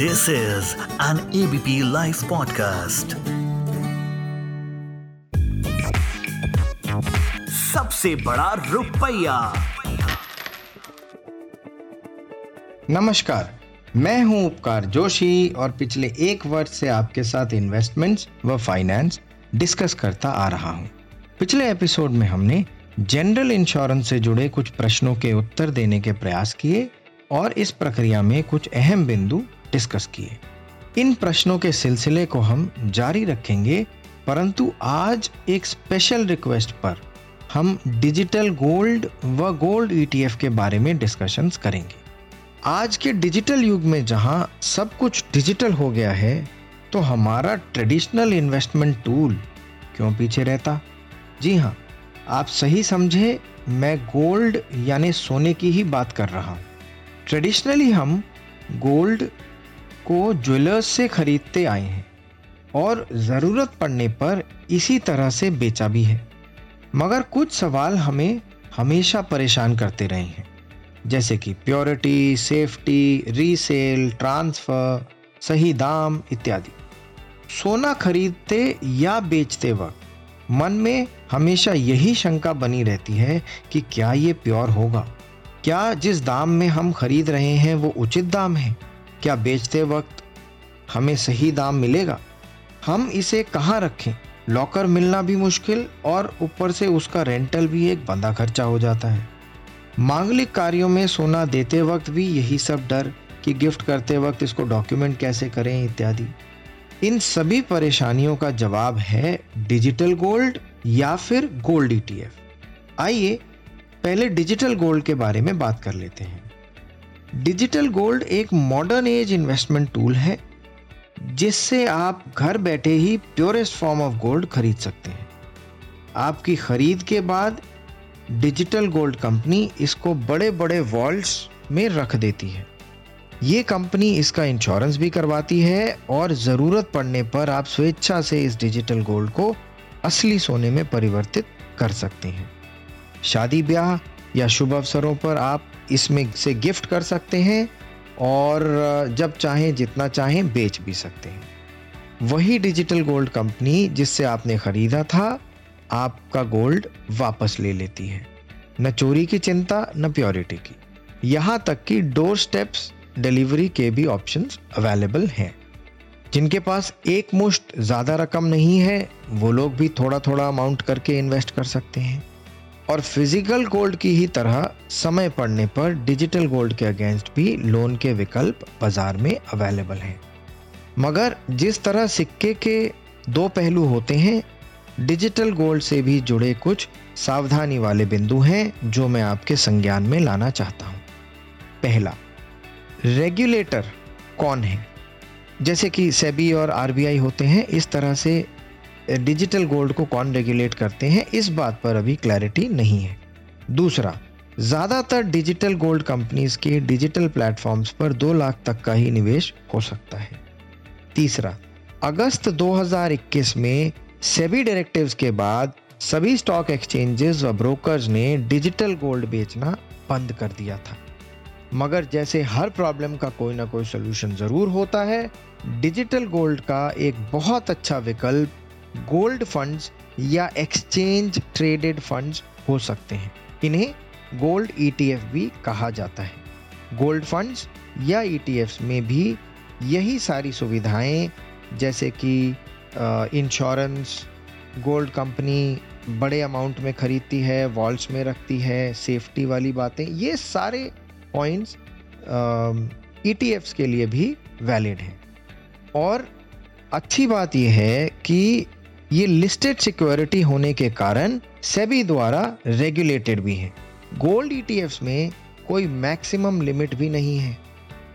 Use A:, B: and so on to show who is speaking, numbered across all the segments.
A: This is an ABP Life podcast. सबसे बड़ा रुपया
B: नमस्कार, मैं हूँ उपकार जोशी और पिछले एक वर्ष से आपके साथ इन्वेस्टमेंट्स व फाइनेंस डिस्कस करता आ रहा हूँ। पिछले एपिसोड में हमने जनरल इंश्योरेंस से जुड़े कुछ प्रश्नों के उत्तर देने के प्रयास किए और इस प्रक्रिया में कुछ अहम बिंदु डिस्कस किए। इन प्रश्नों के सिलसिले को हम जारी रखेंगे, परंतु आज एक स्पेशल रिक्वेस्ट पर हम डिजिटल गोल्ड व गोल्ड ईटीएफ के बारे में डिस्कशंस करेंगे। आज के डिजिटल युग में जहाँ सब कुछ डिजिटल हो गया है तो हमारा ट्रेडिशनल इन्वेस्टमेंट टूल क्यों पीछे रहता? जी हाँ आप सही समझे, मैं गोल्ड यानी सोने की ही बात कर रहा हूँ। ट्रेडिशनली हम गोल्ड को ज्वेलर्स से खरीदते आए हैं और ज़रूरत पड़ने पर इसी तरह से बेचा भी है। मगर कुछ सवाल हमें हमेशा परेशान करते रहे हैं। जैसे कि प्योरिटी, सेफ्टी, रीसेल, ट्रांसफ़र, सही दाम इत्यादि। सोना खरीदते या बेचते वक्त मन में हमेशा यही शंका बनी रहती है कि क्या ये प्योर होगा? क्या जिस दाम में हम खरीद रहे हैं वो उचित दाम है? क्या बेचते वक्त हमें सही दाम मिलेगा? हम इसे कहाँ रखें? लॉकर मिलना भी मुश्किल और ऊपर से उसका रेंटल भी एक बंदा खर्चा हो जाता है। मांगलिक कार्यों में सोना देते वक्त भी यही सब डर कि गिफ्ट करते वक्त इसको डॉक्यूमेंट कैसे करें इत्यादि। इन सभी परेशानियों का जवाब है डिजिटल गोल्ड या फिर गोल्ड ईटीएफ आइए पहले डिजिटल गोल्ड के बारे में बात कर लेते हैं। डिजिटल गोल्ड एक मॉडर्न एज इन्वेस्टमेंट टूल है, जिससे आप घर बैठे ही प्योरेस्ट फॉर्म ऑफ़ गोल्ड खरीद सकते हैं। आपकी खरीद के बाद डिजिटल गोल्ड कंपनी इसको बड़े बड़े वॉल्ट्स में रख देती है। ये कंपनी इसका इंश्योरेंस भी करवाती है और ज़रूरत पड़ने पर आप स्वेच्छा से इस डिजिटल गोल्ड को असली सोने में परिवर्तित कर सकते हैं। शादी ब्याह या शुभ अवसरों पर आप इसमें से गिफ्ट कर सकते हैं और जब चाहें, जितना चाहें, बेच भी सकते हैं। वही डिजिटल गोल्ड कंपनी जिससे आपने खरीदा था, आपका गोल्ड वापस ले लेती है। न चोरी की चिंता, न प्योरिटी की। यहाँ तक कि डोर स्टेप्स, डिलीवरी के भी ऑप्शंस अवेलेबल हैं। जिनके पास एक मुश्त ज़्यादा रकम नहीं है, वो लोग भी थोड़ा थोड़ा अमाउंट करके इन्वेस्ट कर सकते हैं। और फ़िज़िकल गोल्ड की ही तरह समय पड़ने पर डिजिटल गोल्ड के अगेंस्ट भी लोन के विकल्प बाज़ार में अवेलेबल हैं। मगर जिस तरह सिक्के के दो पहलू होते हैं डिजिटल गोल्ड से भी जुड़े कुछ सावधानी वाले बिंदु हैं जो मैं आपके संज्ञान में लाना चाहता हूँ। पहला रेगुलेटर कौन है? जैसे कि सेबी और आरबीआई होते हैं, इस तरह से डिजिटल गोल्ड को कौन रेगुलेट करते हैं, इस बात पर अभी क्लैरिटी नहीं है। दूसरा, ज़्यादातर डिजिटल गोल्ड कंपनीज़ के डिजिटल प्लेटफॉर्म्स पर दो लाख तक का ही निवेश हो सकता है। तीसरा, अगस्त 2021 में सेबी डायरेक्टिव्स के बाद सभी स्टॉक एक्सचेंजेस व ब्रोकर्स ने डिजिटल गोल्ड बेचना बंद कर दिया था। मगर जैसे हर प्रॉब्लम का कोई ना कोई सोल्यूशन ज़रूर होता है डिजिटल गोल्ड का एक बहुत अच्छा विकल्प गोल्ड फंड्स या एक्सचेंज ट्रेडेड फंड्स हो सकते हैं। इन्हें गोल्ड ईटीएफ e भी कहा जाता है। गोल्ड फंड्स या ईटीएफ e में भी यही सारी सुविधाएँ, जैसे कि इंश्योरेंस गोल्ड कंपनी बड़े अमाउंट में खरीदती है वॉल्स में रखती है सेफ्टी वाली बातें, ये सारे पॉइंट्स ईटीएफ्स e के लिए भी वैलिड हैं। और अच्छी बात यह है कि ये लिस्टेड सिक्योरिटी होने के कारण सेबी द्वारा रेगुलेटेड भी है। गोल्ड ईटीएफ्स में कोई मैक्सिमम लिमिट भी नहीं है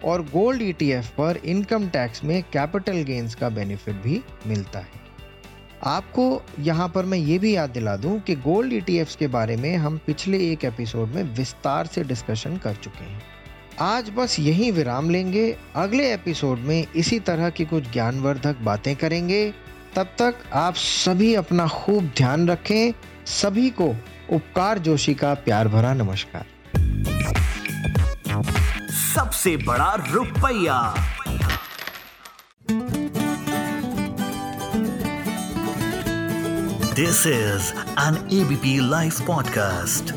B: और गोल्ड ईटीएफ पर इनकम टैक्स में कैपिटल गेन्स का बेनिफिट भी मिलता है। आपको यहाँ पर मैं ये भी याद दिला दूँ कि गोल्ड ईटीएफ्स के बारे में हम पिछले एक एपिसोड में विस्तार से डिस्कशन कर चुके हैं। आज बस यही विराम लेंगे, अगले एपिसोड में इसी तरह की कुछ ज्ञानवर्धक बातें करेंगे। तब तक आप सभी अपना खूब ध्यान रखें, सभी को उपकार जोशी का प्यार भरा नमस्कार।
A: सबसे बड़ा रुपया। This is an ABP live podcast